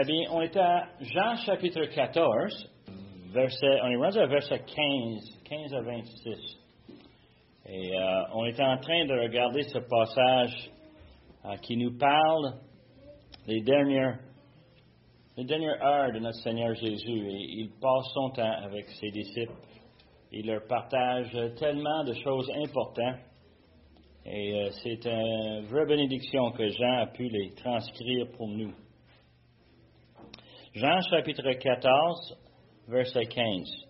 Eh bien, on est à Jean chapitre 14, verset, on est rendu à verset 15, 15 à 26. Et euh, on est en train de regarder ce passage euh, qui nous parle des dernières, les dernières heures de notre Seigneur Jésus. Et il passe son temps avec ses disciples. Il leur partage tellement de choses importantes. Et euh, c'est une vraie bénédiction que Jean a pu les transcrire pour nous. Jean chapitre 14, verset 15.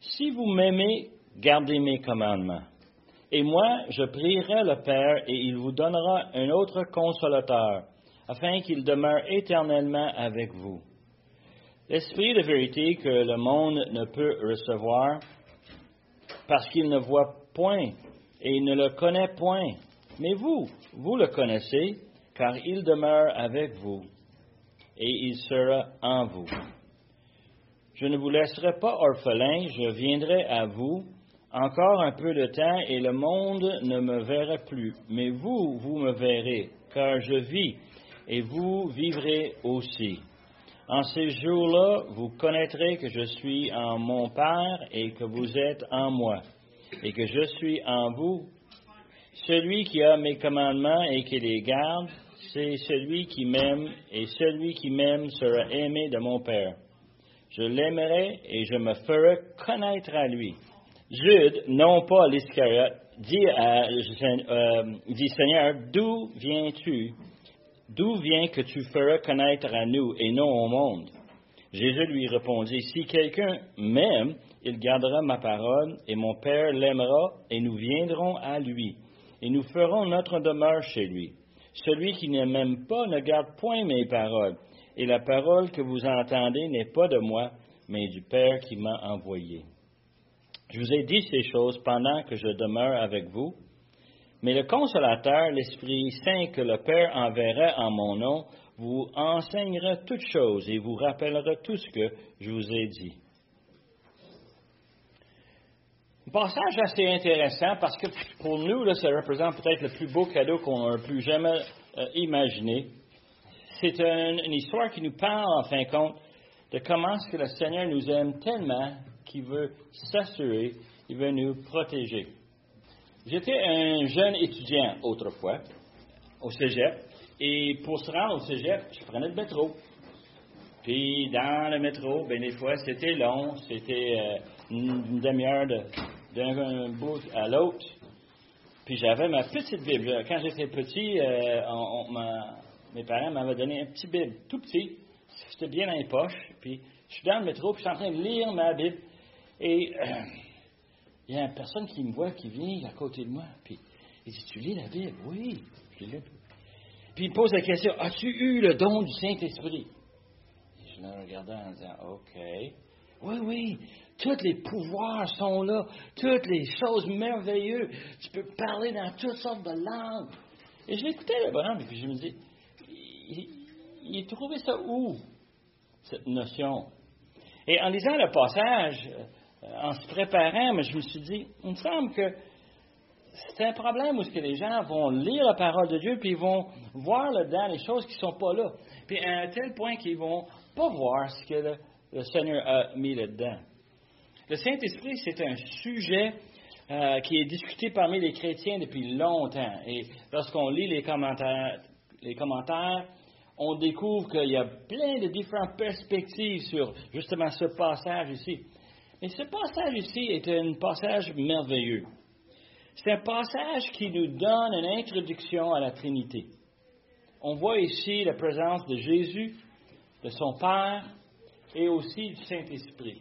Si vous m'aimez, gardez mes commandements. Et moi, je prierai le Père et il vous donnera un autre consolateur, afin qu'il demeure éternellement avec vous. L'Esprit de vérité que le monde ne peut recevoir, parce qu'il ne voit point et ne le connaît point. Mais vous, vous le connaissez, car il demeure avec vous et il sera en vous. Je ne vous laisserai pas orphelin, je viendrai à vous encore un peu de temps et le monde ne me verra plus. Mais vous, vous me verrez, car je vis et vous vivrez aussi. En ces jours-là, vous connaîtrez que je suis en mon Père et que vous êtes en moi, et que je suis en vous. Celui qui a mes commandements et qui les garde, c'est celui qui m'aime, et celui qui m'aime sera aimé de mon Père. Je l'aimerai et je me ferai connaître à lui. Jude, non pas l'Iscariote, dit, euh, dit Seigneur, d'où viens-tu? D'où vient que tu feras connaître à nous et non au monde? Jésus lui répondit, Si quelqu'un m'aime, il gardera ma parole, et mon Père l'aimera, et nous viendrons à lui, et nous ferons notre demeure chez lui. Celui qui ne m'aime pas ne garde point mes paroles, et la parole que vous entendez n'est pas de moi, mais du Père qui m'a envoyé. Je vous ai dit ces choses pendant que je demeure avec vous, mais le consolateur, l'Esprit Saint que le Père enverra en mon nom, vous enseignera toutes choses et vous rappellera tout ce que je vous ai dit. Un passage assez intéressant parce que pour nous, ça représente peut-être le plus beau cadeau qu'on a pu jamais euh, imaginer. C'est une, histoire qui nous parle, en fin de compte, de comment ce que le Seigneur nous aime tellement qu'il veut s'assurer, il veut nous protéger. J'étais un jeune étudiant autrefois au cégep, et pour se rendre au cégep, je prenais le métro. Puis dans le métro, ben des fois, c'était long, c'était euh, une demi-heure de, d'un bout à l'autre. Puis j'avais ma petite Bible. Quand j'étais petit, euh, mes parents m'avaient donné un petit Bible, tout petit. C'était bien dans les poches. Puis je suis dans le métro, puis je suis en train de lire ma Bible. Et euh, il y a une personne qui me voit, qui vient à côté de moi. Puis il dit Tu lis la Bible? Oui. Puis il me pose la question As-tu eu le don du Saint-Esprit? Je le regardais en disant OK. Oui, oui, tous les pouvoirs sont là, toutes les choses merveilleuses. Tu peux parler dans toutes sortes de langues. Et je l'écoutais, le bonhomme, et puis je me dis, il, trouvait ça où, cette notion? Et en lisant le passage, euh, en se préparant, je me suis dit, il me semble que c'est un problème où que les gens vont lire la parole de Dieu, puis ils vont voir là-dedans les choses qui ne sont pas là. Puis à un tel point qu'ils ne vont pas voir ce que le Seigneur a mis là-dedans. Le Saint-Esprit, c'est un sujet euh, qui est discuté parmi les chrétiens depuis longtemps. Et lorsqu'on lit les commentaires, les commentaires, on découvre qu'il y a plein de différentes perspectives sur justement ce passage ici. Mais ce passage ici est un passage merveilleux. C'est un passage qui nous donne une introduction à la Trinité. On voit ici la présence de Jésus, de son Père et aussi du Saint-Esprit.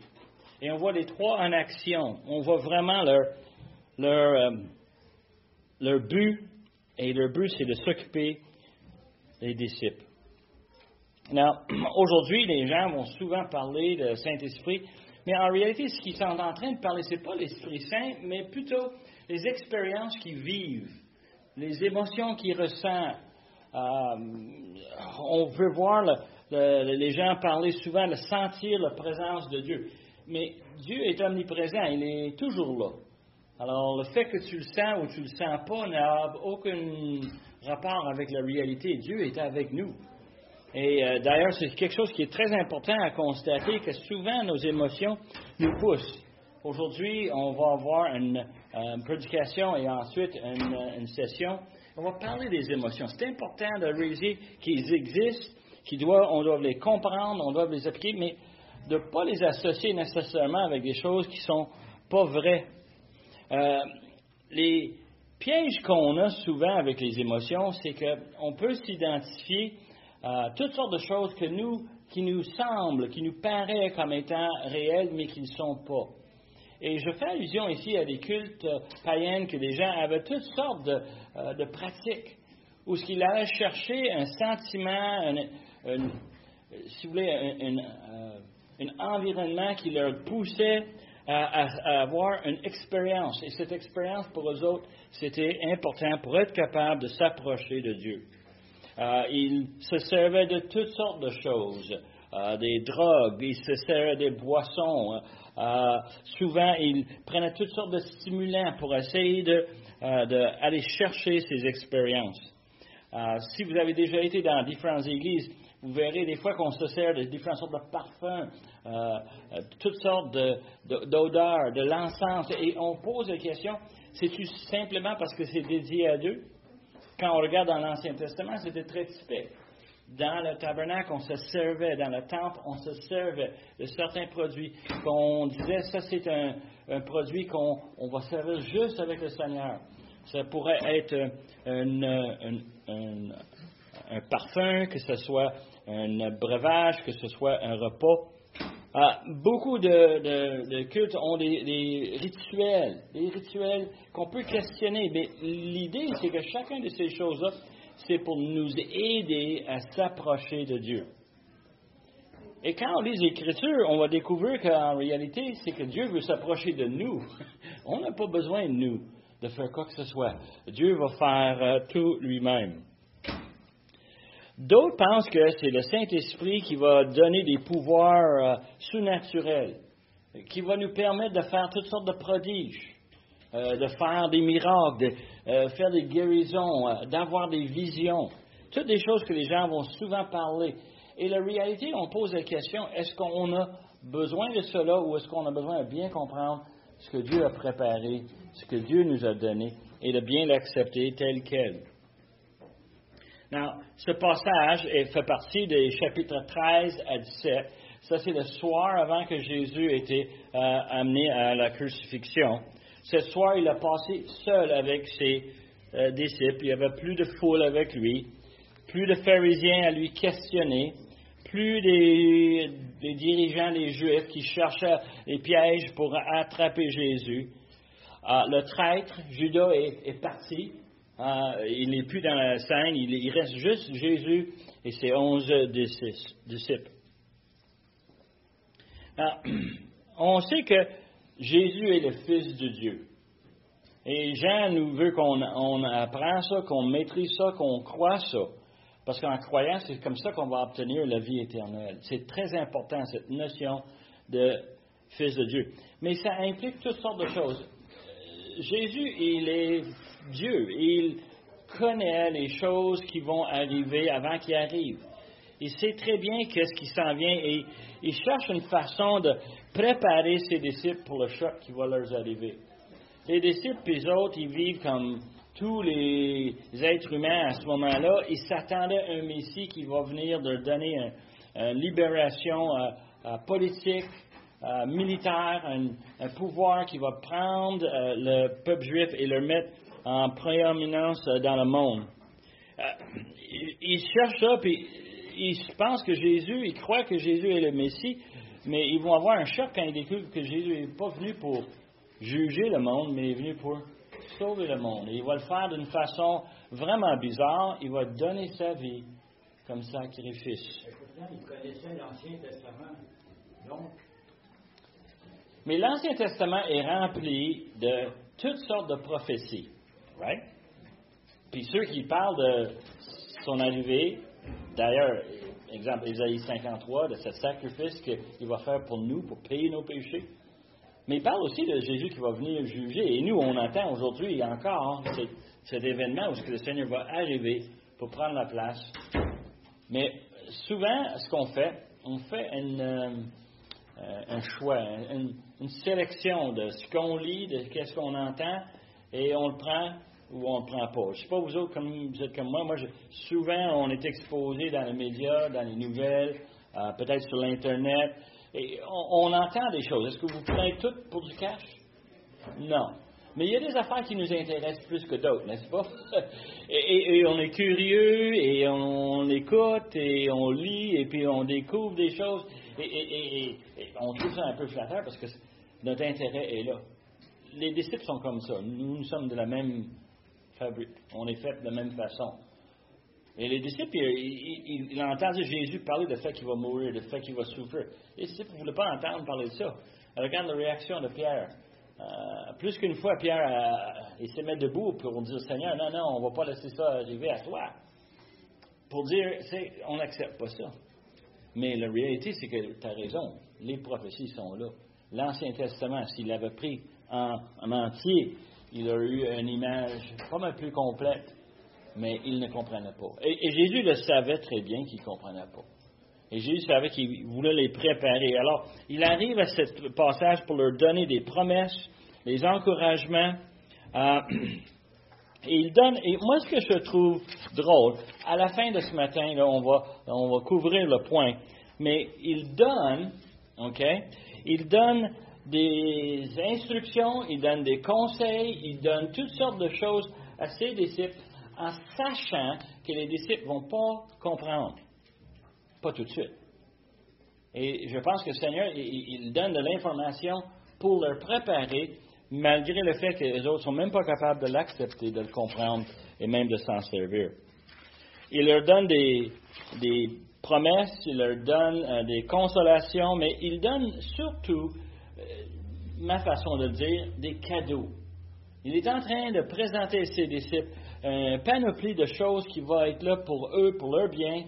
Et on voit les trois en action. On voit vraiment leur, leur, euh, leur but. Et leur but, c'est de s'occuper des disciples. aujourd'hui, les gens vont souvent parler de Saint-Esprit, mais en réalité, ce qu'ils sont en train de parler, ce n'est pas l'Esprit Saint, mais plutôt les expériences qu'ils vivent, les émotions qu'ils ressentent. Euh, on veut voir les gens parler souvent de sentir la présence de Dieu. Mais Dieu est omniprésent, il est toujours là. Alors, le fait que tu le sens ou tu le sens pas n'a aucun rapport avec la réalité. Dieu est avec nous. Et euh, d'ailleurs, c'est quelque chose qui est très important à constater, que souvent nos émotions nous poussent. Aujourd'hui, on va avoir une, euh, prédication et ensuite une, une, session. On va parler des émotions. C'est important de réaliser qu'ils existent, qu'on doit, doit les comprendre, on doit les appliquer, mais de ne pas les associer nécessairement avec des choses qui ne sont pas vraies. Euh, les pièges qu'on a souvent avec les émotions, c'est qu'on peut s'identifier à toutes sortes de choses que nous, qui nous semblent, qui nous paraissent comme étant réelles, mais qui ne sont pas. Et je fais allusion ici à des cultes euh, païennes que des gens avaient toutes sortes de, euh, pratiques, où ce qu'ils allaient chercher un sentiment, si vous voulez, un environnement qui leur poussait à, avoir une expérience. Et cette expérience, pour eux autres, c'était important pour être capable de s'approcher de Dieu. Euh, ils se servaient de toutes sortes de choses, euh, des drogues, ils se servaient des boissons. Euh, souvent, ils prenaient toutes sortes de stimulants pour essayer d'aller chercher ces expériences. si vous avez déjà été dans différentes églises, vous verrez des fois qu'on se sert de différentes sortes de parfums, euh, euh, toutes sortes d'odeurs, de, l'encens, et on pose la question, c'est-tu simplement parce que c'est dédié à Dieu? Quand on regarde dans l'Ancien Testament, c'était très typique. Dans le tabernacle, on se servait, dans le temple, on se servait de certains produits qu'on disait, ça c'est un, produit qu'on va servir juste avec le Seigneur. Ça pourrait être un parfum, que ce soit un breuvage, que ce soit un repas. Ah, beaucoup de, cultes ont des, rituels, des rituels qu'on peut questionner, mais l'idée, c'est que chacun de ces choses-là, c'est pour nous aider à s'approcher de Dieu. Et quand on lit l'Écriture, on va découvrir qu'en réalité, c'est que Dieu veut s'approcher de nous. On n'a pas besoin de nous de faire quoi que ce soit. Dieu va faire euh, tout lui-même. D'autres pensent que c'est le Saint-Esprit qui va donner des pouvoirs euh, sous-naturels, qui va nous permettre de faire toutes sortes de prodiges, euh, de faire des miracles, de euh, faire des guérisons, d'avoir des visions. Toutes des choses que les gens vont souvent parler. Et la réalité, on pose la question, est-ce qu'on a besoin de cela ou est-ce qu'on a besoin de bien comprendre ce que Dieu a préparé, ce que Dieu nous a donné et de bien l'accepter tel quel? Now, ce passage fait partie des chapitres 13 à 17. Ça, c'est le soir avant que Jésus ait été euh, amené à la crucifixion. Ce soir, il a passé seul avec ses euh, disciples. Il n'y avait plus de foule avec lui, plus de pharisiens à lui questionner, plus des, dirigeants des Juifs qui cherchaient les pièges pour attraper Jésus. Euh, le traître, Judas, est parti. Ah, il n'est plus dans la scène, il, reste juste Jésus et ses onze disciples. Ah, on sait que Jésus est le Fils de Dieu. Et Jean nous veut qu'on on apprend ça, qu'on maîtrise ça, qu'on croit ça. Parce qu'en croyant, c'est comme ça qu'on va obtenir la vie éternelle. C'est très important, cette notion de Fils de Dieu. Mais ça implique toutes sortes de choses. Jésus, il est Dieu. Il connaît les choses qui vont arriver avant qu'ils arrivent. Il sait très bien qu'est-ce qui s'en vient et il cherche une façon de préparer ses disciples pour le choc qui va leur arriver. Les disciples, les autres, ils vivent comme tous les êtres humains à ce moment-là. Ils s'attendaient à un Messie qui va venir leur donner une, libération euh, euh, politique, euh, militaire, un, pouvoir qui va prendre le peuple juif et le mettre en prééminence dans le monde. Euh, ils cherchent ça, puis ils pensent que Jésus, ils croient que Jésus est le Messie, mais ils vont avoir un choc quand ils découvrent que Jésus n'est pas venu pour juger le monde, mais il est venu pour sauver le monde. Et il va le faire d'une façon vraiment bizarre. Il va donner sa vie comme sacrifice. Ils connaissaient l'Ancien Testament. Donc. Mais l'Ancien Testament est rempli de toutes sortes de prophéties. Puis ceux qui parlent de son arrivée, d'ailleurs, exemple Isaïe 53, de ce sacrifice qu'il va faire pour nous, pour payer nos péchés. Mais il parle aussi de Jésus qui va venir juger. Et nous, on attend aujourd'hui encore cet événement où le Seigneur va arriver pour prendre la place. Mais souvent, ce qu'on fait, on fait euh, un choix, une, une, sélection de ce qu'on lit, de ce qu'on entend, et on le prend ou on ne prend pas. Je ne sais pas vous autres comme vous êtes comme moi. Moi, souvent, on est exposé dans les médias, dans les nouvelles, euh, peut-être sur l'Internet, et on, entend des choses. Est-ce que vous prenez tout pour du cash? Non. Mais il y a des affaires qui nous intéressent plus que d'autres, n'est-ce pas? et, on est curieux, et on, écoute, et on lit, et puis on découvre des choses, et, on trouve ça un peu flatteur parce que notre intérêt est là. Les disciples sont comme ça. Nous, nous sommes de la même. On est fait de la même façon. Et les disciples, ils, ils, entendent Jésus parler du fait qu'il va mourir, du fait qu'il va souffrir. Les disciples ne voulaient pas entendre parler de ça. Regarde la réaction de Pierre. Euh, plus qu'une fois, Pierre, euh, il s'est mis debout pour dire Seigneur, non, non, on ne va pas laisser ça arriver à toi. Pour dire, on n'accepte pas ça. Mais la réalité, c'est que tu as raison. Les prophéties sont là. L'Ancien Testament, s'il l'avait pris en, entier, il aurait eu une image pas mal plus complète, mais il ne comprenait pas. Et, Jésus le savait très bien qu'il ne comprenait pas. Et Jésus savait qu'il voulait les préparer. Alors, il arrive à ce passage pour leur donner des promesses, des encouragements. Euh, et il donne, et moi ce que je trouve drôle, à la fin de ce matin, on, va, on va couvrir le point, mais il donne, OK, il donne des instructions, il donne des conseils, il donne toutes sortes de choses à ses disciples en sachant que les disciples ne vont pas comprendre. Pas tout de suite. Et je pense que le Seigneur, il, donne de l'information pour leur préparer, malgré le fait que les autres ne sont même pas capables de l'accepter, de le comprendre et même de s'en servir. Il leur donne des, promesses, il leur donne euh, des consolations, mais il donne surtout, ma façon de dire, des cadeaux. Il est en train de présenter à ses disciples un panoplie de choses qui vont être là pour eux, pour leur bien,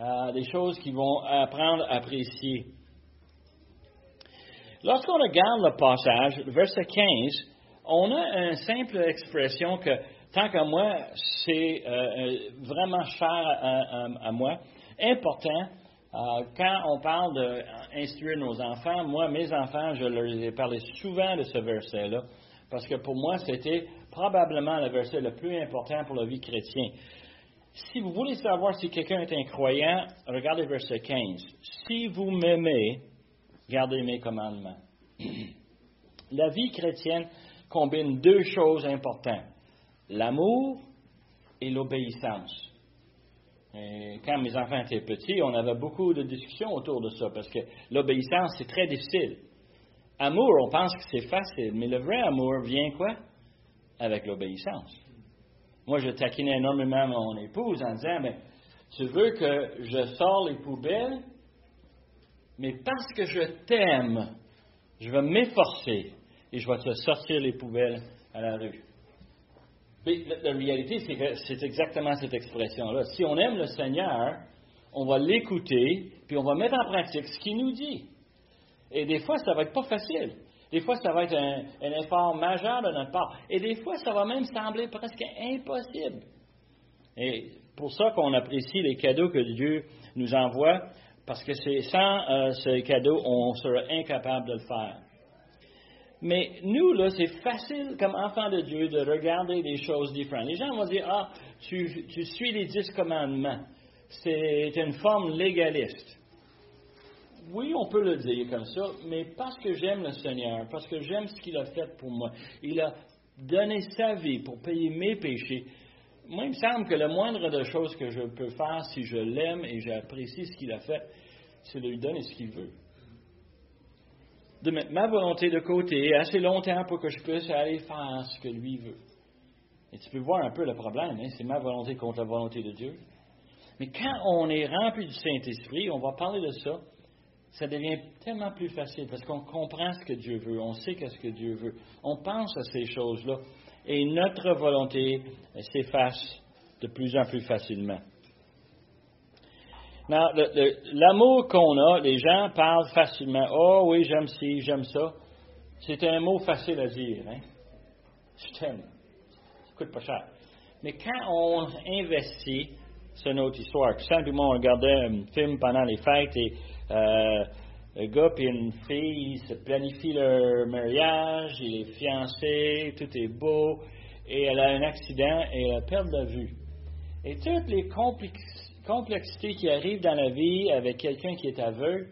euh, des choses qu'ils vont apprendre à apprécier. Lorsqu'on regarde le passage, verset 15, on a une simple expression que, tant qu'à moi, c'est euh, vraiment cher à, moi, important. Euh, quand on parle d'instruire nos enfants, moi, mes enfants, je leur ai parlé souvent de ce verset-là, parce que pour moi, c'était probablement le verset le plus important pour la vie chrétienne. Si vous voulez savoir si quelqu'un est un croyant, regardez verset 15. Si vous m'aimez, gardez mes commandements. La vie chrétienne combine deux choses importantes, l'amour et l'obéissance. Quand mes enfants étaient petits, on avait beaucoup de discussions autour de ça, parce que l'obéissance, c'est très difficile. Amour, on pense que c'est facile, mais le vrai amour vient quoi? Avec l'obéissance. Moi, je taquinais énormément mon épouse en disant, mais tu veux que je sors les poubelles, mais parce que je t'aime, je vais m'efforcer et je vais te sortir les poubelles à la rue. Mais la, réalité, c'est que c'est exactement cette expression-là. Si on aime le Seigneur, on va l'écouter, puis on va mettre en pratique ce qu'il nous dit. Et des fois, ça va être pas facile. Des fois, ça va être un, effort majeur de notre part. Et des fois, ça va même sembler presque impossible. Et pour ça qu'on apprécie les cadeaux que Dieu nous envoie, parce que c'est sans euh, ces cadeaux, on serait incapable de le faire. Mais nous, là, c'est facile comme enfants de Dieu de regarder des choses différentes. Les gens vont dire, ah, tu, tu suis les dix commandements. C'est une forme légaliste oui, on peut le dire comme ça, mais parce que j'aime le Seigneur, parce que j'aime ce qu'il a fait pour moi, il a donné sa vie pour payer mes péchés. Moi, il me semble que la moindre des choses que je peux faire si je l'aime et j'apprécie ce qu'il a fait, c'est de lui donner ce qu'il veut. De mettre ma volonté de côté assez longtemps pour que je puisse aller faire ce que lui veut. Et tu peux voir un peu le problème, hein? c'est ma volonté contre la volonté de Dieu. Mais quand on est rempli du Saint-Esprit, on va parler de ça, ça devient tellement plus facile parce qu'on comprend ce que Dieu veut, on sait qu'est-ce que Dieu veut, on pense à ces choses-là et notre volonté s'efface de plus en plus facilement. L'amour qu'on a, les gens parlent facilement. Oh oui, j'aime ci, j'aime ça. C'est un mot facile à dire. Hein? Je t'aime. Ça coûte pas cher. Mais quand on investit C'est une autre histoire. Simplement, on regardait un film pendant les fêtes et euh, un gars et une fille, ils se planifient leur mariage, il est fiancé, tout est beau, et elle a un accident et elle perd la vue. Et toutes les complexités qui arrivent dans la vie avec quelqu'un qui est aveugle,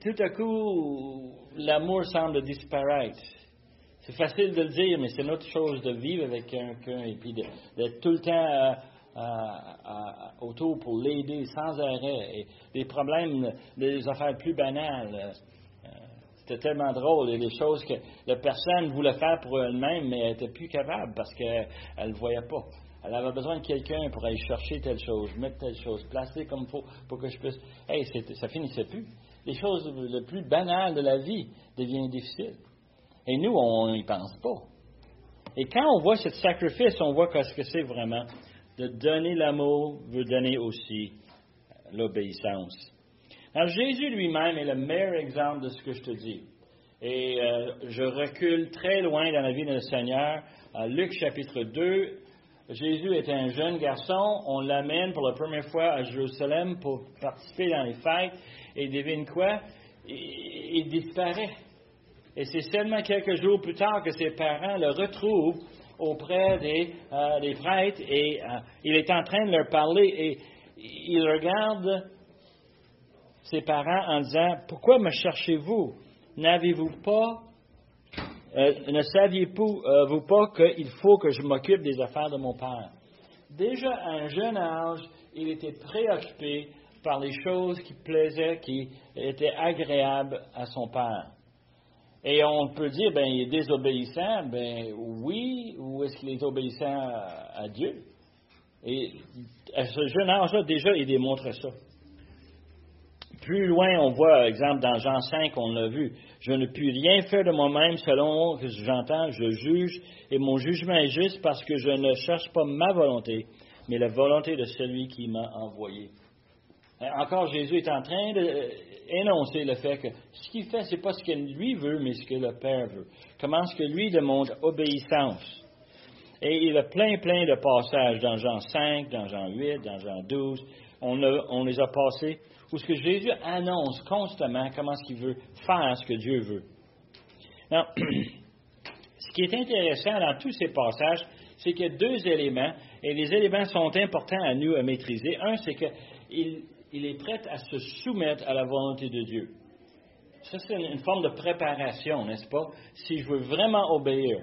tout à coup, l'amour semble disparaître. C'est facile de le dire, mais c'est une autre chose de vivre avec quelqu'un et puis d'être tout le temps autour pour l'aider sans arrêt. Et des problèmes, des affaires plus banales. Euh, c'était tellement drôle. Et des choses que la personne voulait faire pour elle-même, mais elle n'était plus capable parce qu'elle ne le voyait pas. Elle avait besoin de quelqu'un pour aller chercher telle chose, mettre telle chose, placer comme il faut pour que je puisse. Hey, ça finissait plus. Les choses les plus banales de la vie deviennent difficiles. Et nous, on n'y pense pas. Et quand on voit ce sacrifice, on voit ce que c'est vraiment. De donner l'amour veut donner aussi l'obéissance. Alors Jésus lui-même est le meilleur exemple de ce que je te dis. Et euh, je recule très loin dans la vie de notre Seigneur. Luc chapitre 2, Jésus est un jeune garçon. On l'amène pour la première fois à Jérusalem pour participer dans les fêtes. Et devine quoi? Il, disparaît. Et c'est seulement quelques jours plus tard que ses parents le retrouvent auprès des, euh, prêtres et euh, il est en train de leur parler et il regarde ses parents en disant Pourquoi me cherchez-vous? N'avez-vous pas, euh, ne saviez-vous pas qu'il faut que je m'occupe des affaires de mon père? Déjà à un jeune âge, il était préoccupé par les choses qui plaisaient, qui étaient agréables à son père. Et on peut dire, ben, il est désobéissant, ben oui, ou est-ce qu'il est obéissant à, Dieu? Et à ce jeune âge-là, déjà, il démontre ça. Plus loin, on voit, exemple, dans Jean 5, on l'a vu, je ne puis rien faire de moi-même selon ce que j'entends, je juge, et mon jugement est juste parce que je ne cherche pas ma volonté, mais la volonté de celui qui m'a envoyé. Encore, Jésus est en train d'énoncer le fait que ce qu'il fait, ce n'est pas ce que lui veut, mais ce que le Père veut. Comment est-ce que lui demande obéissance? Et il a plein, plein de passages dans Jean 5, dans Jean 8, dans Jean 12. On, on les a passés où ce que Jésus annonce constamment comment est-ce qu'il veut faire ce que Dieu veut. Ce qui est intéressant dans tous ces passages, c'est qu'il y a deux éléments, et les éléments sont importants à nous à maîtriser. Un, c'est qu'il il est prêt à se soumettre à la volonté de Dieu. Ça, c'est une, forme de préparation, n'est-ce pas? Si je veux vraiment obéir.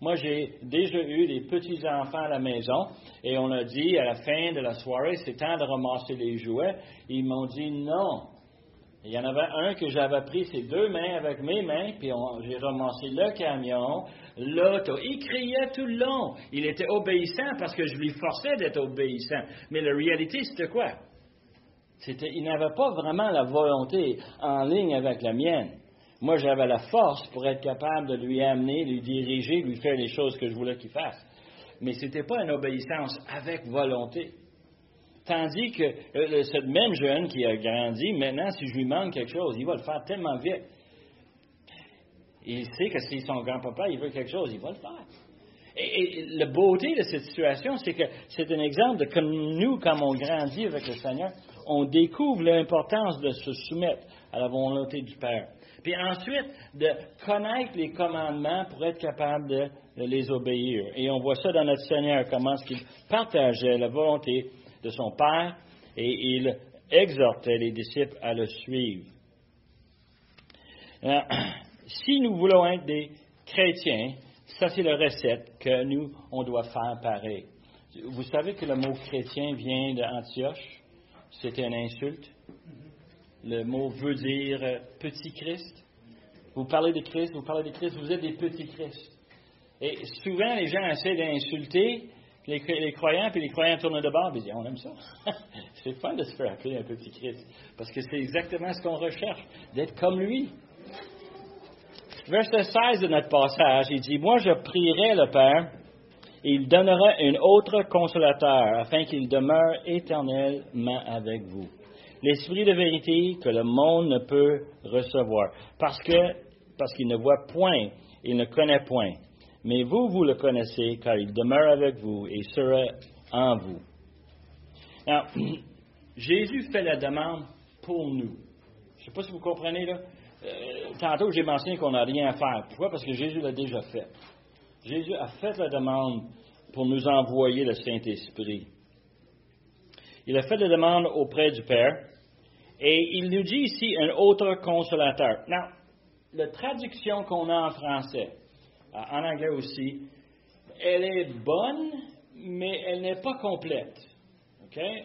Moi, j'ai déjà eu des petits-enfants à la maison et on a dit à la fin de la soirée, c'est temps de ramasser les jouets. Ils m'ont dit non. Il y en avait un que j'avais pris ses deux mains avec mes mains, puis j'ai ramassé le camion, l'auto. Il criait tout le long. Il était obéissant parce que je lui forçais d'être obéissant. Mais la réalité, c'était quoi? il n'avait pas vraiment la volonté en ligne avec la mienne. Moi, j'avais la force pour être capable de lui amener, lui diriger, lui faire les choses que je voulais qu'il fasse. Mais ce n'était pas une obéissance avec volonté. Tandis que euh, ce même jeune qui a grandi, maintenant, si je lui demande quelque chose, il va le faire tellement vite. Il sait que si son grand-papa, il veut quelque chose, il va le faire. Et, la beauté de cette situation, c'est que c'est un exemple de comme nous, quand on grandit avec le Seigneur, on découvre l'importance de se soumettre à la volonté du Père. Puis ensuite, de connaître les commandements pour être capable de, les obéir. Et on voit ça dans notre Seigneur, comment est-ce qu'il partageait la volonté de son Père et il exhortait les disciples à le suivre. si nous voulons être des chrétiens, ça c'est la recette que nous, on doit faire pareil. Vous savez que le mot chrétien vient d'Antioche c'était une insulte? Le mot veut dire euh, petit Christ. Vous parlez de Christ, vous parlez de Christ, vous êtes des petits Christ. Et souvent, les gens essaient d'insulter les, croyants, puis les croyants tournent de bord et disent On aime ça. c'est fun de se faire appeler un petit Christ. Parce que c'est exactement ce qu'on recherche, d'être comme lui. Verset 16 de notre passage, il dit Moi, je prierai le Père il donnera un autre consolateur afin qu'il demeure éternellement avec vous. L'esprit de vérité que le monde ne peut recevoir parce que parce qu'il ne voit point, il ne connaît point. Mais vous, vous le connaissez car il demeure avec vous et sera en vous. Alors, Jésus fait la demande pour nous. Je ne sais pas si vous comprenez, là. Euh, tantôt, j'ai mentionné qu'on n'a rien à faire. Pourquoi? Parce que Jésus l'a déjà fait. Jésus a fait la demande pour nous envoyer le Saint-Esprit. Il a fait la demande auprès du Père et il nous dit ici un autre consolateur. Non, la traduction qu'on a en français, en anglais aussi, elle est bonne, mais elle n'est pas complète. OK? Euh,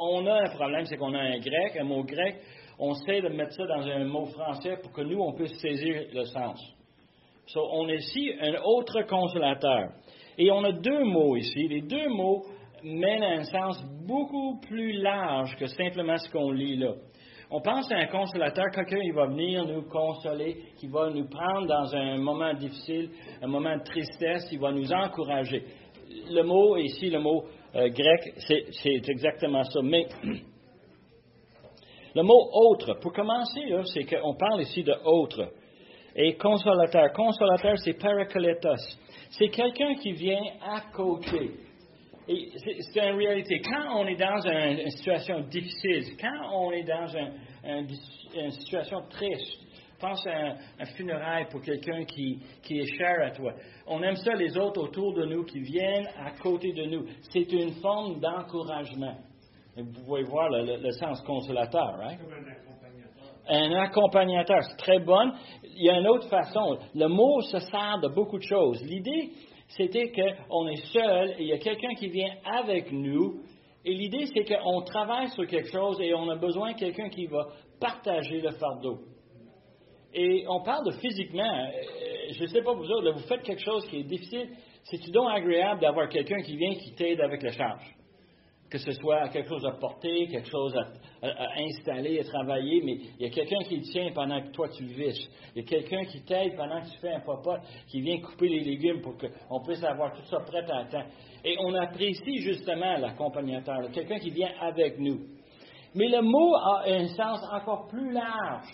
on a un problème, c'est qu'on a un grec, un mot grec, on essaie de mettre ça dans un mot français pour que nous, on puisse saisir le sens. So, on a ici un autre consolateur. Et on a deux mots ici. Les deux mots mènent à un sens beaucoup plus large que simplement ce qu'on lit là. On pense à un consolateur, quelqu'un qui va venir nous consoler, qui va nous prendre dans un moment difficile, un moment de tristesse, il va nous encourager. Le mot ici, le mot euh, grec, c'est exactement ça. Mais le mot autre, pour commencer, c'est qu'on parle ici de autre. Et consolateur, consolateur, c'est parakletos. C'est quelqu'un qui vient à côté. C'est une réalité. Quand on est dans une, situation difficile, quand on est dans une situation triste, pense à un, funérail pour quelqu'un qui, est cher à toi. On aime ça, les autres autour de nous qui viennent à côté de nous. C'est une forme d'encouragement. Vous pouvez voir le, sens consolateur, right? Un accompagnateur, c'est très bon. Il y a une autre façon. Le mot se sert de beaucoup de choses. L'idée, c'était qu'on est seul et il y a quelqu'un qui vient avec nous. Et l'idée, c'est qu'on travaille sur quelque chose et on a besoin de quelqu'un qui va partager le fardeau. Et on parle de physiquement. Euh, je ne sais pas vous autres, vous faites quelque chose qui est difficile. C'est-tu donc agréable d'avoir quelqu'un qui vient qui t'aide avec la charge? Que ce soit quelque chose à porter, quelque chose à, installer, à travailler, mais il y a quelqu'un qui tient pendant que toi tu viches. Il y a quelqu'un qui t'aide pendant que tu fais un popote, qui vient couper les légumes pour qu'on puisse avoir tout ça prêt à temps. Et on apprécie justement l'accompagnateur, quelqu'un qui vient avec nous. Mais le mot a un sens encore plus large.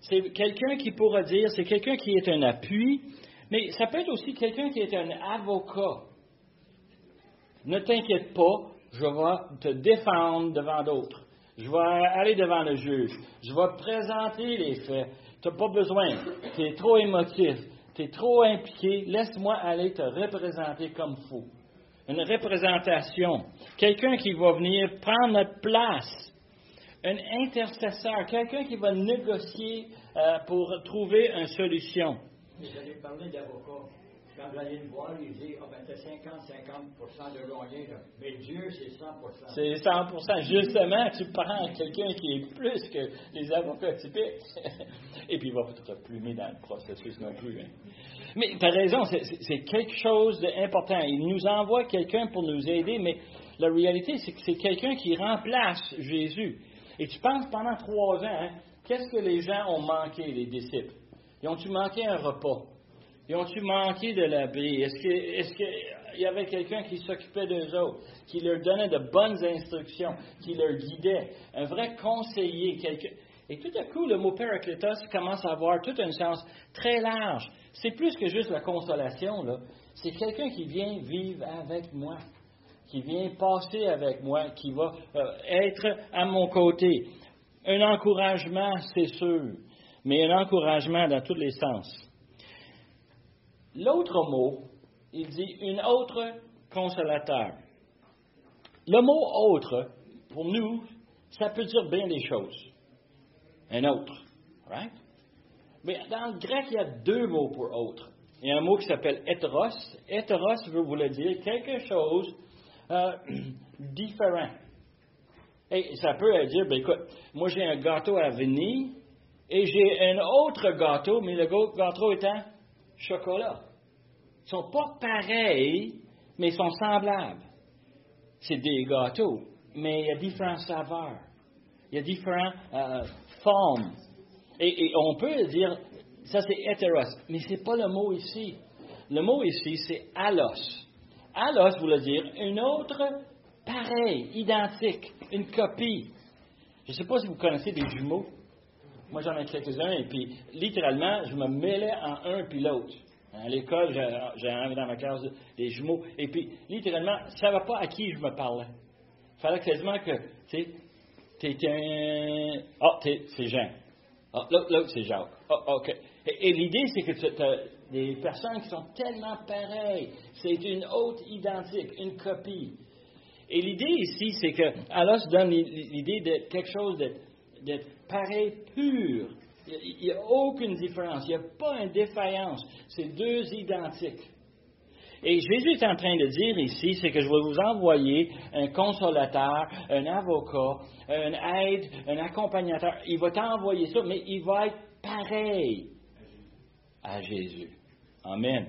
C'est quelqu'un qui pourra dire, c'est quelqu'un qui est un appui, mais ça peut être aussi quelqu'un qui est un avocat. Ne t'inquiète pas, je vais te défendre devant d'autres. Je vais aller devant le juge. Je vais te présenter les faits. Tu n'as pas besoin. Tu es trop émotif. Tu es trop impliqué. Laisse-moi aller te représenter comme fou. Une représentation. Quelqu'un qui va venir prendre notre place. Un intercesseur. Quelqu'un qui va négocier euh, pour trouver une solution. J'allais parler d'avocat. Quand vous allez le voir, il dit Ah, ben, 50-50% de loyer, là. Mais Dieu, c'est 100% C'est 100% Justement, tu prends quelqu'un qui est plus que les avocats typiques. Et puis, il va te plumer dans le processus non plus. Hein. Mais tu as raison, c'est quelque chose d'important. Il nous envoie quelqu'un pour nous aider, mais la réalité, c'est que c'est quelqu'un qui remplace Jésus. Et tu penses pendant trois ans, hein, qu'est-ce que les gens ont manqué, les disciples? Ils ont-tu manqué un repas? Ils ont-tu manqué de l'abri? Est-ce qu'il y avait quelqu'un qui s'occupait d'eux autres, qui leur donnait de bonnes instructions, qui leur guidait? Un vrai conseiller. Et tout à coup, le mot Paracletos commence à avoir tout un sens très large. C'est plus que juste la consolation. C'est quelqu'un qui vient vivre avec moi, qui vient passer avec moi, qui va euh, être à mon côté. Un encouragement, c'est sûr, mais un encouragement dans tous les sens. L'autre mot, il dit une autre consolateur. Le mot autre, pour nous, ça peut dire bien des choses. Un autre. Right? Mais dans le grec, il y a deux mots pour autre. Il y a un mot qui s'appelle hétéros. Hétéros veut vous le dire quelque chose euh, différent. Et ça peut dire, ben écoute, moi j'ai un gâteau à venir et j'ai un autre gâteau, mais le gâteau étant chocolat. Ils sont pas pareils, mais ils sont semblables. C'est des gâteaux, mais il y a différentes saveurs. Il y a différentes euh, formes. Et, on peut dire, ça c'est hétéros, mais ce n'est pas le mot ici. Le mot ici, c'est allos. Allos voulait dire une autre pareil, identique, une copie. Je ne sais pas si vous connaissez des jumeaux. Moi, j'en ai quelques-uns, et puis, littéralement, je me mêlais en un puis l'autre. À l'école, j'ai un dans ma classe des jumeaux, et puis, littéralement, je ne savais pas à qui je me parlais. Il fallait quasiment que, tu sais, t'es un. Ah, c'est Jean. Ah, l'autre, c'est Jacques. Ah, OK. Et, l'idée, c'est que tu as des personnes qui sont tellement pareilles. C'est une autre identique, une copie. Et l'idée ici, c'est que Allah se donne l'idée de quelque chose d'être pareil pur. Il n'y a aucune différence. Il n'y a pas une défaillance. C'est deux identiques. Et Jésus est en train de dire ici, c'est que je vais vous envoyer un consolateur, un avocat, un aide, un accompagnateur. Il va t'envoyer ça, mais il va être pareil à Jésus. Amen.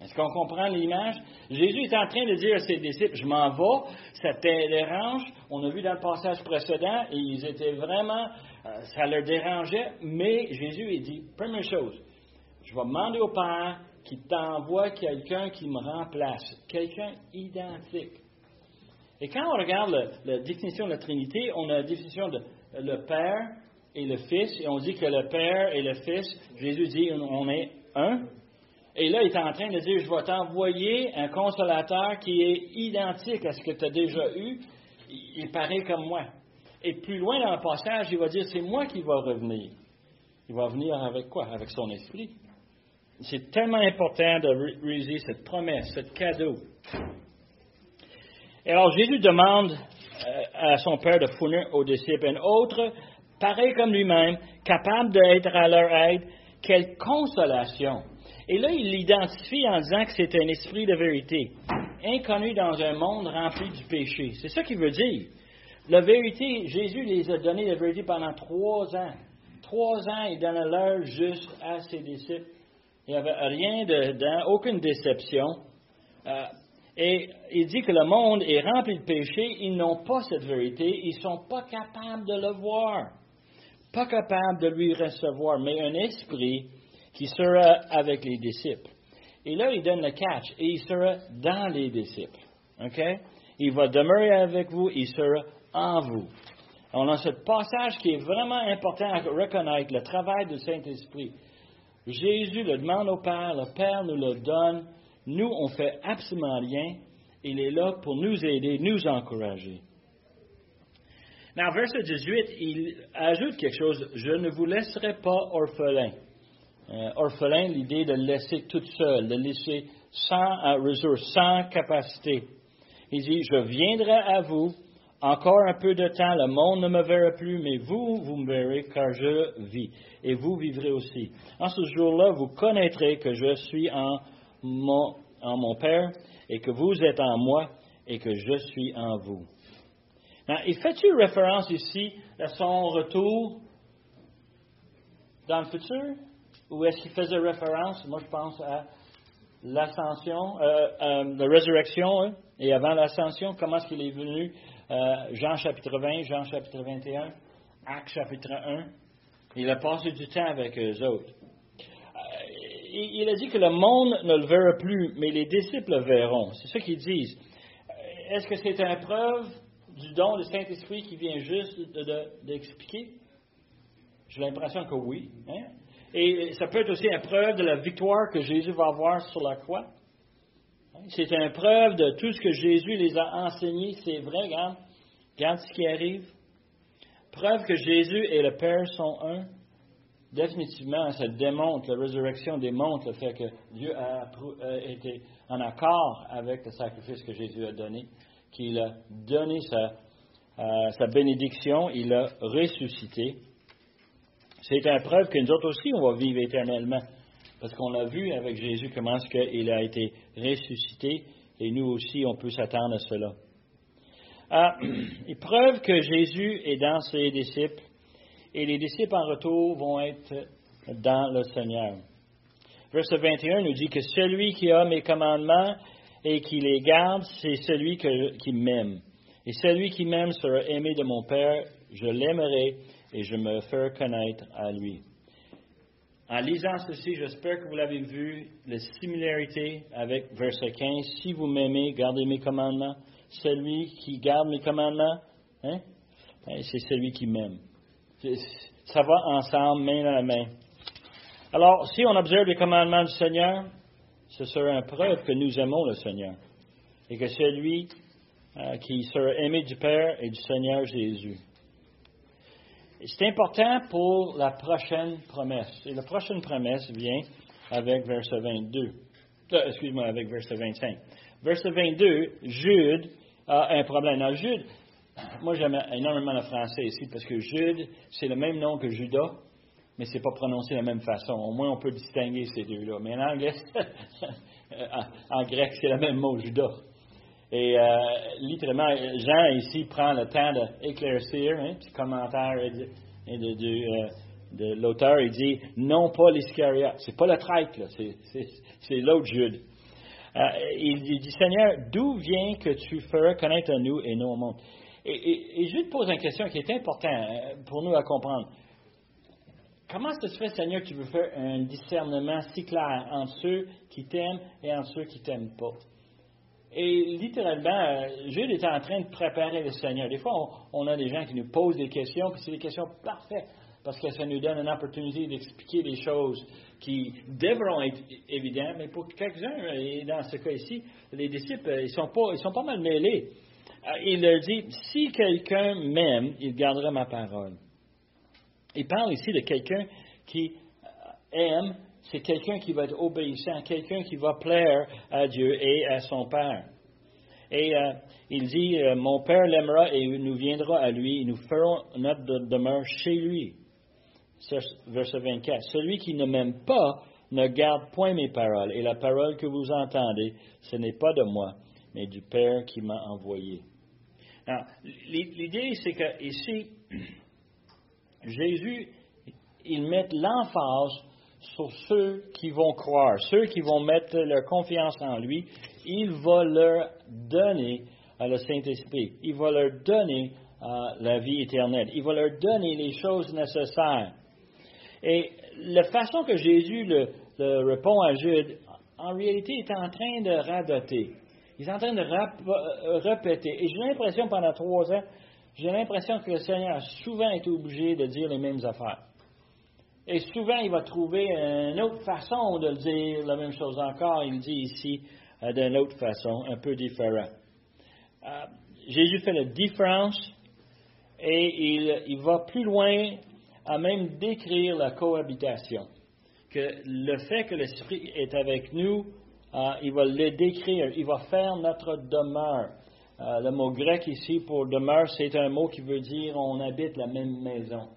Est-ce qu'on comprend l'image? Jésus est en train de dire à ses disciples, je m'en vais, ça te dérange. On a vu dans le passage précédent, ils étaient vraiment, euh, ça leur dérangeait, mais Jésus il dit, première chose, je vais demander au Père qu'il t'envoie quelqu'un qui me remplace, quelqu'un identique. Et quand on regarde la définition de la Trinité, on a la définition de le Père et le Fils, et on dit que le Père et le Fils, Jésus dit, on est un. Et là, il est en train de dire, je vais t'envoyer un consolateur qui est identique à ce que tu as déjà eu. Il paraît comme moi. Et plus loin dans le passage, il va dire, c'est moi qui va revenir. Il va venir avec quoi? Avec son esprit. C'est tellement important de réaliser cette promesse, ce cadeau. Et alors Jésus demande euh, à son Père de fournir aux disciples un autre, pareil comme lui-même, capable d'être à leur aide. Quelle consolation et là, il l'identifie en disant que c'est un esprit de vérité, inconnu dans un monde rempli du péché. C'est ça qu'il veut dire. La vérité, Jésus les a donné la vérité pendant trois ans. Trois ans, il donnait l'heure juste à ses disciples. Il n'y avait rien dedans, aucune déception. Euh, et il dit que le monde est rempli de péché, ils n'ont pas cette vérité, ils ne sont pas capables de le voir, pas capables de lui recevoir, mais un esprit qui sera avec les disciples. Et là, il donne le catch, et il sera dans les disciples. Il va demeurer avec vous, il sera en vous. On a ce passage qui est vraiment important à reconnaître, le travail du Saint-Esprit. Jésus le demande au Père, le Père nous le donne. Nous, on fait absolument rien. Il est là pour nous aider, nous encourager. Dans verset 18, il ajoute quelque chose. Je ne vous laisserai pas orphelin. Euh, orphelin, l'idée de laisser toute seule, de laisser sans ressources, sans capacité. Il dit, je viendrai à vous, encore un peu de temps, le monde ne me verra plus, mais vous, vous me verrez car je vis, et vous vivrez aussi. En ce jour-là, vous connaîtrez que je suis en mon, en mon Père, et que vous êtes en moi, et que je suis en vous. il fait-tu référence ici à son retour dans le futur? Ou est-ce qu'il faisait référence, moi je pense à l'ascension, euh, euh, la résurrection, hein, et avant l'ascension, comment est-ce qu'il est venu euh, Jean chapitre 20, Jean chapitre 21, Actes chapitre 1. Il a passé du temps avec eux autres. il a dit que le monde ne le verra plus, mais les disciples le verront. C'est ça qu'ils disent. Est-ce que c'est une preuve du don du Saint-Esprit qui vient juste d'expliquer? J'ai l'impression que oui. Hein? Et ça peut être aussi une preuve de la victoire que Jésus va avoir sur la croix. C'est une preuve de tout ce que Jésus les a enseigné. C'est vrai, regarde. Regarde ce qui arrive. Preuve que Jésus et le Père sont un. Définitivement, ça démontre, la résurrection démontre le fait que Dieu a, été en accord avec le sacrifice que Jésus a donné, qu'il a donné sa, euh, sa bénédiction, il a ressuscité. C'est une preuve que nous autres aussi, on va vivre éternellement. Parce qu'on a vu avec Jésus comment est-ce qu'il a été ressuscité, et nous aussi, on peut s'attendre à cela. Ah, une preuve que Jésus est dans ses disciples, et les disciples en retour vont être dans le Seigneur. Verset 21 nous dit que celui qui a mes commandements et qui les garde, c'est celui qui m'aime. Et celui qui m'aime sera aimé de mon Père, je l'aimerai et je me fais connaître à lui. En lisant ceci, j'espère que vous l'avez vu, la similarité avec verset 15. Si vous m'aimez, gardez mes commandements. Celui qui garde mes commandements, hein, ben, c'est celui qui m'aime. Ça va ensemble, main dans la main. Alors, si on observe les commandements du Seigneur, ce sera une preuve que nous aimons le Seigneur. Et que celui euh, qui sera aimé du Père et du Seigneur Jésus. C'est important pour la prochaine promesse. Et la prochaine promesse vient avec verset 22. Euh, excuse-moi, avec verset 25. Verset 22, Jude a un problème. Alors, Jude, moi j'aime énormément le français ici parce que Jude, c'est le même nom que Judas, mais c'est pas prononcé de la même façon. Au moins, on peut distinguer ces deux-là. Mais en anglais, en, grec, c'est le même mot, Judas. Et euh, littéralement, Jean ici prend le temps d'éclaircir, hein, petit commentaire de, de, l'auteur, il dit non pas l'Iscariote, c'est pas le traître, c'est l'autre Jude. Euh, il dit Seigneur, d'où vient que tu feras connaître à nous et nous au monde? Et, et Jude pose une question qui est importante euh, pour nous à comprendre. Comment ça se fait, Seigneur, que tu veux faire un discernement si clair entre ceux qui t'aiment et entre ceux qui t'aiment pas? Et littéralement, euh, Jude était en train de préparer le Seigneur. Des fois, on, a des gens qui nous posent des questions, puis c'est des questions parfaites, parce que ça nous donne une opportunité d'expliquer des choses qui devront être évidentes, mais pour quelques-uns, et dans ce cas ici, les disciples, ils sont pas, ils sont pas mal mêlés. Euh, il leur dit, si quelqu'un m'aime, il gardera ma parole. Il parle ici de quelqu'un qui euh, aime c'est quelqu'un qui va être obéissant, quelqu'un qui va plaire à Dieu et à son Père. Et euh, il dit, euh, mon Père l'aimera et nous viendrons à lui et nous ferons notre demeure chez lui. Verset 24. Celui qui ne m'aime pas ne garde point mes paroles et la parole que vous entendez, ce n'est pas de moi, mais du Père qui m'a envoyé. L'idée, c'est que ici, Jésus, il met l'emphase sur ceux qui vont croire, ceux qui vont mettre leur confiance en lui, il va leur donner le Saint-Esprit, il va leur donner la vie éternelle, il va leur donner les choses nécessaires. Et la façon que Jésus le, répond à Jude, en réalité, est en train de radoter. Il est en train de euh, répéter. Et j'ai l'impression, pendant trois ans, j'ai l'impression que le Seigneur a souvent été obligé de dire les mêmes affaires. Et souvent, il va trouver une autre façon de dire la même chose encore. Il dit ici euh, d'une autre façon, un peu différente. Euh, Jésus fait la différence et il, va plus loin à même décrire la cohabitation. Que le fait que l'Esprit est avec nous, euh, il va le décrire, il va faire notre demeure. le mot grec ici pour demeure, c'est un mot qui veut dire on habite la même maison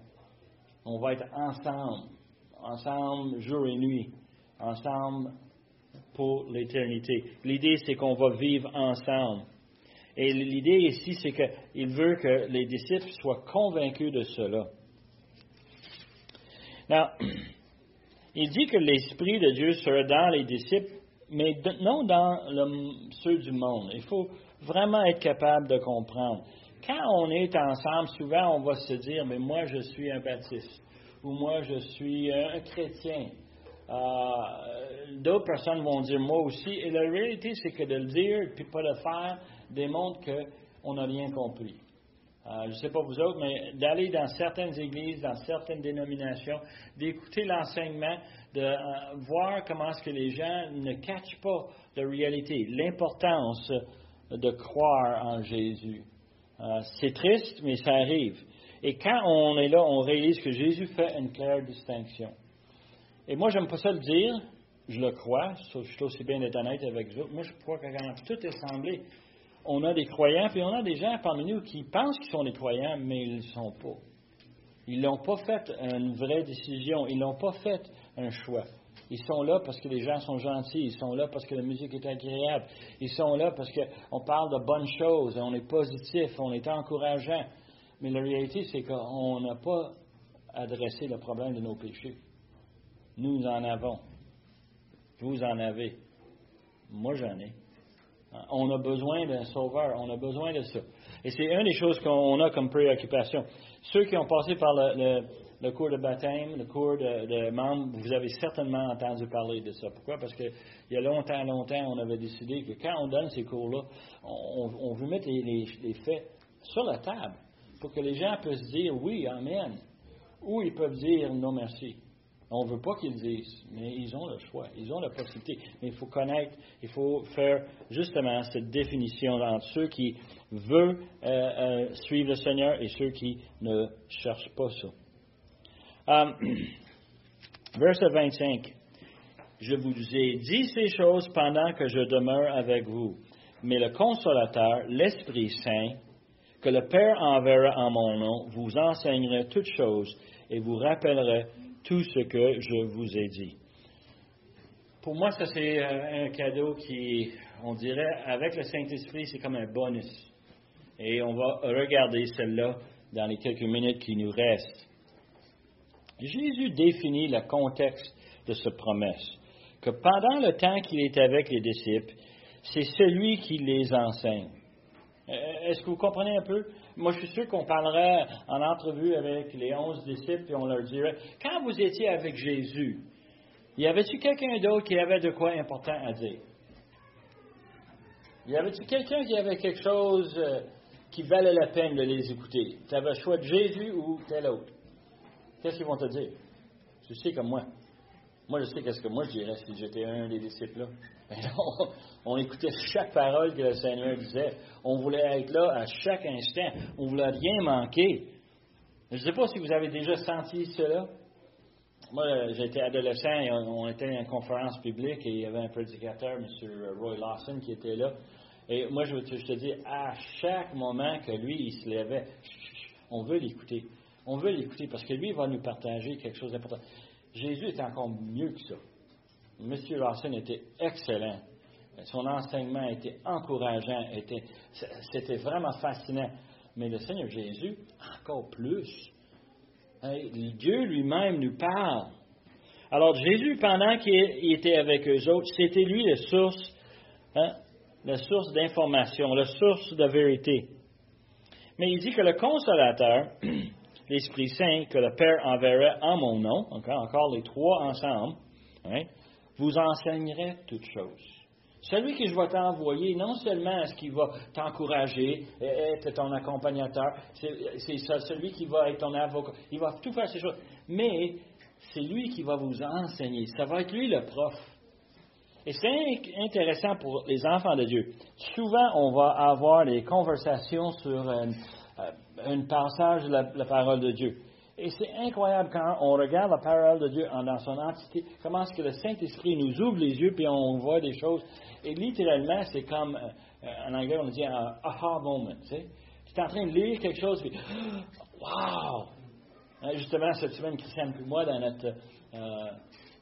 on va être ensemble, ensemble jour et nuit, ensemble pour l'éternité. L'idée, c'est qu'on va vivre ensemble. Et l'idée ici, c'est qu'il veut que les disciples soient convaincus de cela. Now, il dit que l'Esprit de Dieu sera dans les disciples, mais non dans ceux du monde. Il faut vraiment être capable de comprendre quand on est ensemble, souvent on va se dire, mais moi je suis un baptiste, ou moi je suis un chrétien. Euh, d'autres personnes vont dire moi aussi. Et la réalité, c'est que de le dire et pas le faire démontre qu'on n'a rien compris. Euh, je ne sais pas vous autres, mais d'aller dans certaines églises, dans certaines dénominations, d'écouter l'enseignement, de euh, voir comment est-ce que les gens ne cachent pas la réalité, l'importance de croire en Jésus. Euh, c'est triste, mais ça arrive. Et quand on est là, on réalise que Jésus fait une claire distinction. Et moi, j'aime pas ça le dire, je le crois, je suis aussi bien d'être honnête avec vous. Moi, je crois que quand tout est on a des croyants, puis on a des gens parmi nous qui pensent qu'ils sont des croyants, mais ils ne le sont pas. Ils n'ont pas fait une vraie décision, ils n'ont pas fait un choix. Ils sont là parce que les gens sont gentils. Ils sont là parce que la musique est agréable. Ils sont là parce qu'on parle de bonnes choses. On est positif. On est encourageant. Mais la réalité, c'est qu'on n'a pas adressé le problème de nos péchés. Nous en avons. Vous en avez. Moi, j'en ai. On a besoin d'un sauveur. On a besoin de ça. Et c'est une des choses qu'on a comme préoccupation. Ceux qui ont passé par le le cours de baptême, le cours de, membres, vous avez certainement entendu parler de ça. Pourquoi? Parce qu'il y a longtemps, longtemps, on avait décidé que quand on donne ces cours-là, on, veut mettre les, faits sur la table pour que les gens puissent dire oui, Amen, ou ils peuvent dire non merci. On ne veut pas qu'ils le disent, mais ils ont le choix, ils ont la possibilité. Mais il faut connaître, il faut faire justement cette définition entre ceux qui veulent euh, euh, suivre le Seigneur et ceux qui ne cherchent pas ça. Um, verset 25. Je vous ai dit ces choses pendant que je demeure avec vous. Mais le consolateur, l'Esprit Saint, que le Père enverra en mon nom, vous enseignera toutes choses et vous rappellera tout ce que je vous ai dit. Pour moi, ça c'est euh, un cadeau qui, on dirait, avec le Saint-Esprit, c'est comme un bonus. Et on va regarder celle-là dans les quelques minutes qui nous restent. Jésus définit le contexte de cette promesse, que pendant le temps qu'il est avec les disciples, c'est celui qui les enseigne. Euh, est-ce que vous comprenez un peu? Moi, je suis sûr qu'on parlerait en entrevue avec les onze disciples et on leur dirait, quand vous étiez avec Jésus, y avait-tu quelqu'un d'autre qui avait de quoi important à dire? Y avait-tu quelqu'un qui avait quelque chose euh, qui valait la peine de les écouter? Tu avais le Jésus ou tel autre? Qu'est-ce qu'ils vont te dire? Tu sais comme moi. Moi, je sais qu'est-ce que moi je dirais si j'étais un des disciples-là. Ben on, écoutait chaque parole que le Seigneur disait. On voulait être là à chaque instant. On ne voulait rien manquer. Je ne sais pas si vous avez déjà senti cela. Moi, j'étais adolescent et on, était en conférence publique et il y avait un prédicateur, M. Roy Lawson, qui était là. Et moi, je, je te dis, à chaque moment que lui, il se levait, on veut l'écouter. On veut l'écouter parce que lui, va nous partager quelque chose d'important. Jésus était encore mieux que ça. M. Lawson était excellent. Son enseignement était encourageant, était, c'était vraiment fascinant. Mais le Seigneur Jésus, encore plus. Dieu lui-même nous parle. Alors Jésus, pendant qu'il était avec eux autres, c'était lui la source, hein, la source d'information, la source de vérité. Mais il dit que le consolateur, l'Esprit Saint que le Père enverrait en mon nom, encore, encore les trois ensemble, hein, vous enseignerait toutes choses. Celui que je vais t'envoyer, non seulement est-ce qu'il va t'encourager, être ton accompagnateur, c'est celui qui va être ton avocat, il va tout faire ces choses, mais c'est lui qui va vous enseigner. Ça va être lui le prof. Et c'est intéressant pour les enfants de Dieu. Souvent, on va avoir des conversations sur euh, euh, un passage de la, parole de Dieu. Et c'est incroyable quand on regarde la parole de Dieu dans son entité, comment est-ce que le Saint-Esprit nous ouvre les yeux, puis on voit des choses. Et littéralement, c'est comme, euh, en anglais, on dit un aha moment. Tu, sais? es en train de lire quelque chose, puis wow! Hein, justement, cette semaine, Christiane et moi, dans notre, euh,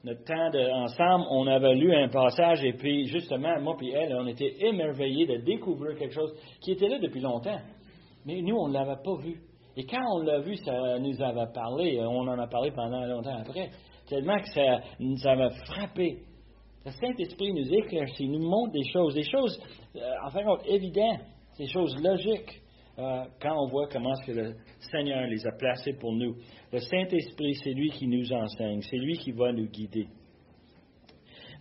notre temps de, ensemble, on avait lu un passage, et puis justement, moi et elle, on était émerveillés de découvrir quelque chose qui était là depuis longtemps. Mais nous, on ne l'avait pas vu. Et quand on l'a vu, ça nous avait parlé. On en a parlé pendant longtemps après. Tellement que ça nous avait frappé. Le Saint-Esprit nous éclaircit, nous montre des choses, des choses, euh, en fait, évidentes, des choses logiques, euh, quand on voit comment le Seigneur les a placées pour nous. Le Saint-Esprit, c'est lui qui nous enseigne, c'est lui qui va nous guider.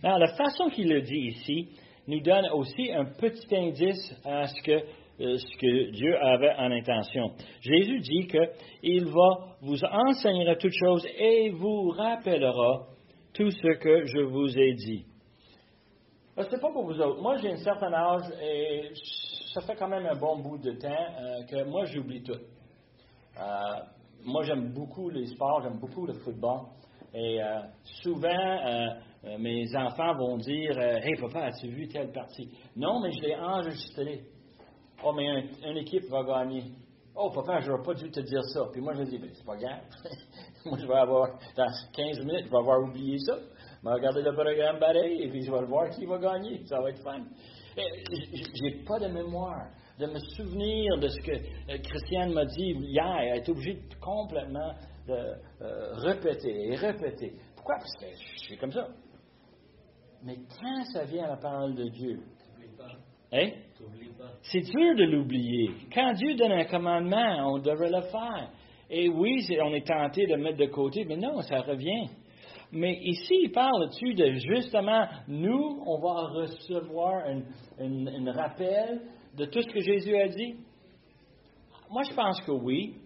Alors, la façon qu'il le dit ici nous donne aussi un petit indice à ce que euh, ce que Dieu avait en intention. Jésus dit qu'il va vous enseigner toutes choses et vous rappellera tout ce que je vous ai dit. Ce n'est pas pour vous autres. Moi, j'ai un certain âge et ça fait quand même un bon bout de temps euh, que moi, j'oublie tout. Euh, moi, j'aime beaucoup les sports, j'aime beaucoup le football. Et souvent, mes enfants vont dire Hey, papa, as-tu vu telle partie Non, mais je l'ai enregistré. Oh, mais une équipe va gagner. Oh, papa, je n'aurais pas dû te dire ça. Puis moi, je dis, ben, c'est pas grave. moi, je vais avoir, dans 15 minutes, je vais avoir oublié ça. Je vais regarder le programme pareil et puis je vais voir qui va gagner. Ça va être fun. J'ai pas de mémoire de me souvenir de ce que euh, Christiane m'a dit hier. Elle est obligée de complètement de euh, répéter et répéter. Pourquoi? Parce que je suis comme ça. Mais quand ça vient à la parole de Dieu, hein? C'est dur de l'oublier. Quand Dieu donne un commandement, on devrait le faire. Et oui, on est tenté de mettre de côté, mais non, ça revient. Mais ici, il parle dessus de justement, nous, on va recevoir un, rappel de tout ce que Jésus a dit. Moi, je pense que oui,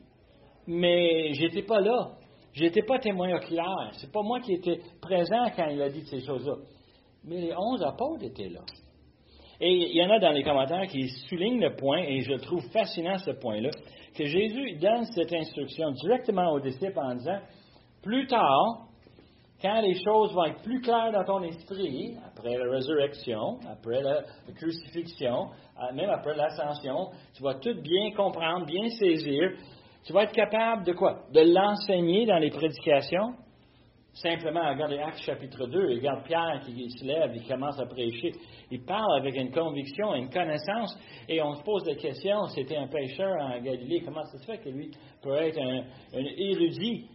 mais j'étais pas là. Je n'étais pas témoin oculaire. C'est pas moi qui étais présent quand il a dit ces choses-là. Mais les onze apôtres étaient là. Et il y en a dans les commentaires qui soulignent le point, et je trouve fascinant ce point-là, que Jésus donne cette instruction directement aux disciples en disant, plus tard, quand les choses vont être plus claires dans ton esprit, après la résurrection, après la crucifixion, euh, même après l'ascension, tu vas tout bien comprendre, bien saisir. Tu vas être capable de quoi? De l'enseigner dans les prédications? Simplement, regardez Actes chapitre 2, regarde Pierre qui se lève, il commence à prêcher. Il parle avec une conviction, une connaissance, et on se pose la question, c'était un pêcheur en Galilée, comment ça se fait que lui peut être un, un érudit?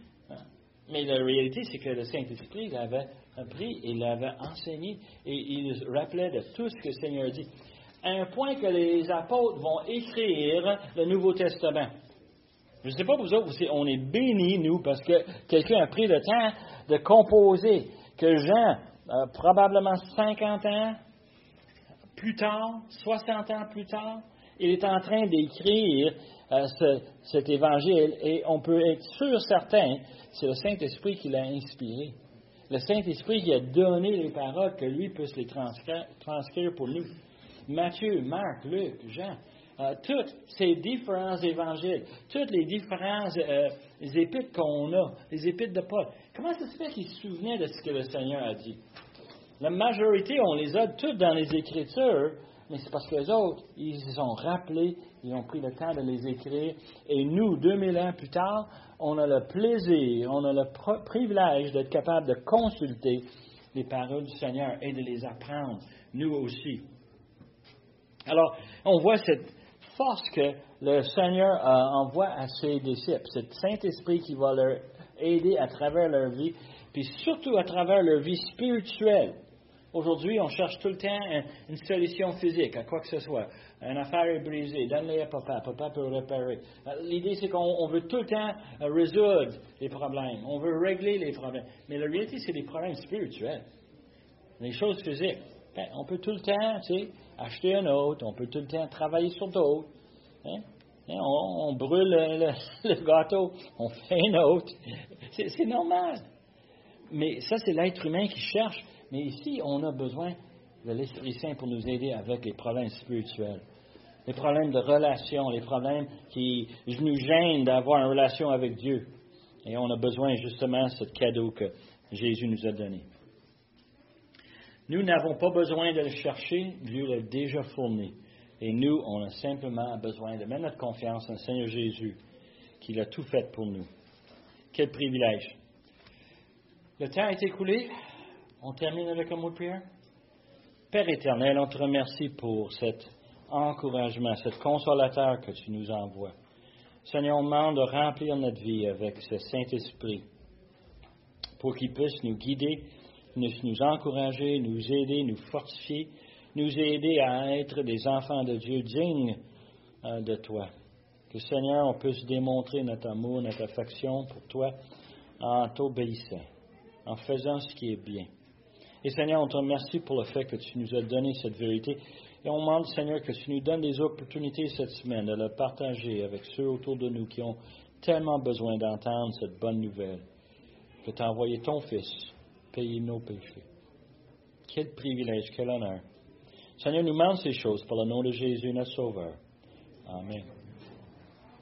Mais la réalité, c'est que le Saint-Esprit l'avait appris et l'avait enseigné et il rappelait de tout ce que le Seigneur dit. À un point que les apôtres vont écrire le Nouveau Testament. Je ne sais pas vous autres, on est bénis, nous, parce que quelqu'un a pris le temps de composer, que Jean, probablement 50 ans plus tard, 60 ans plus tard, il est en train d'écrire euh, cet évangile et on peut être sûr certain c'est le Saint-Esprit qui l'a inspiré. Le Saint-Esprit qui a donné les paroles que lui puisse les transcrire, pour nous. Matthieu, Marc, Luc, Jean, euh, tous ces différents évangiles, toutes les différentes euh, épîtres qu'on a, les épîtres de Paul, comment ça se fait qu'ils se souvenaient de ce que le Seigneur a dit? La majorité, on les a toutes dans les Écritures, mais c'est parce que les autres, ils se sont rappelés, ils ont pris le temps de les écrire, et nous, 2000 ans plus tard, on a le plaisir, on a le privilège d'être capable de consulter les paroles du Seigneur et de les apprendre, nous aussi. Alors, on voit cette force que le Seigneur envoie à ses disciples, cet Saint-Esprit qui va leur aider à travers leur vie, puis surtout à travers leur vie spirituelle. Aujourd'hui, on cherche tout le temps une solution physique à quoi que ce soit. Une affaire est brisée, donne-les à papa, papa peut réparer. Euh, l'idée, c'est qu'on veut tout le temps euh, résoudre les problèmes, on veut régler les problèmes. Mais la réalité, c'est des problèmes spirituels. Les choses physiques. Ben, on peut tout le temps, tu sais, acheter un autre, on peut tout le temps travailler sur d'autres. Hein? Hein, on, brûle le, gâteau, on fait un autre. C'est normal. Mais ça, c'est l'être humain qui cherche. Mais ici, on a besoin de l'Esprit Saint pour nous aider avec les problèmes spirituels, les problèmes de relation, les problèmes qui nous gênent d'avoir une relation avec Dieu. Et on a besoin justement de ce cadeau que Jésus nous a donné. Nous n'avons pas besoin de le chercher, Dieu l'a déjà fourni. Et nous, on a simplement besoin de mettre notre confiance en le Seigneur Jésus, qui a tout fait pour nous. Quel privilège. Le temps est écoulé. On termine avec un mot de prière. Père éternel, on te remercie pour cet encouragement, cet consolateur que tu nous envoies. Seigneur, on demande de remplir notre vie avec ce Saint-Esprit pour qu'il puisse nous guider, nous, encourager, nous aider, nous fortifier, nous aider à être des enfants de Dieu dignes euh, de toi. Que Seigneur, on puisse démontrer notre amour, notre affection pour toi en t'obéissant, en faisant ce qui est bien. Et Seigneur, on te remercie pour le fait que tu nous as donné cette vérité. Et on demande, Seigneur, que tu nous donnes des opportunités cette semaine de le partager avec ceux autour de nous qui ont tellement besoin d'entendre cette bonne nouvelle. Que tu as envoyé ton Fils payer nos péchés. Quel privilège, quel honneur. Seigneur, nous demande ces choses pour le nom de Jésus, notre Sauveur. Amen.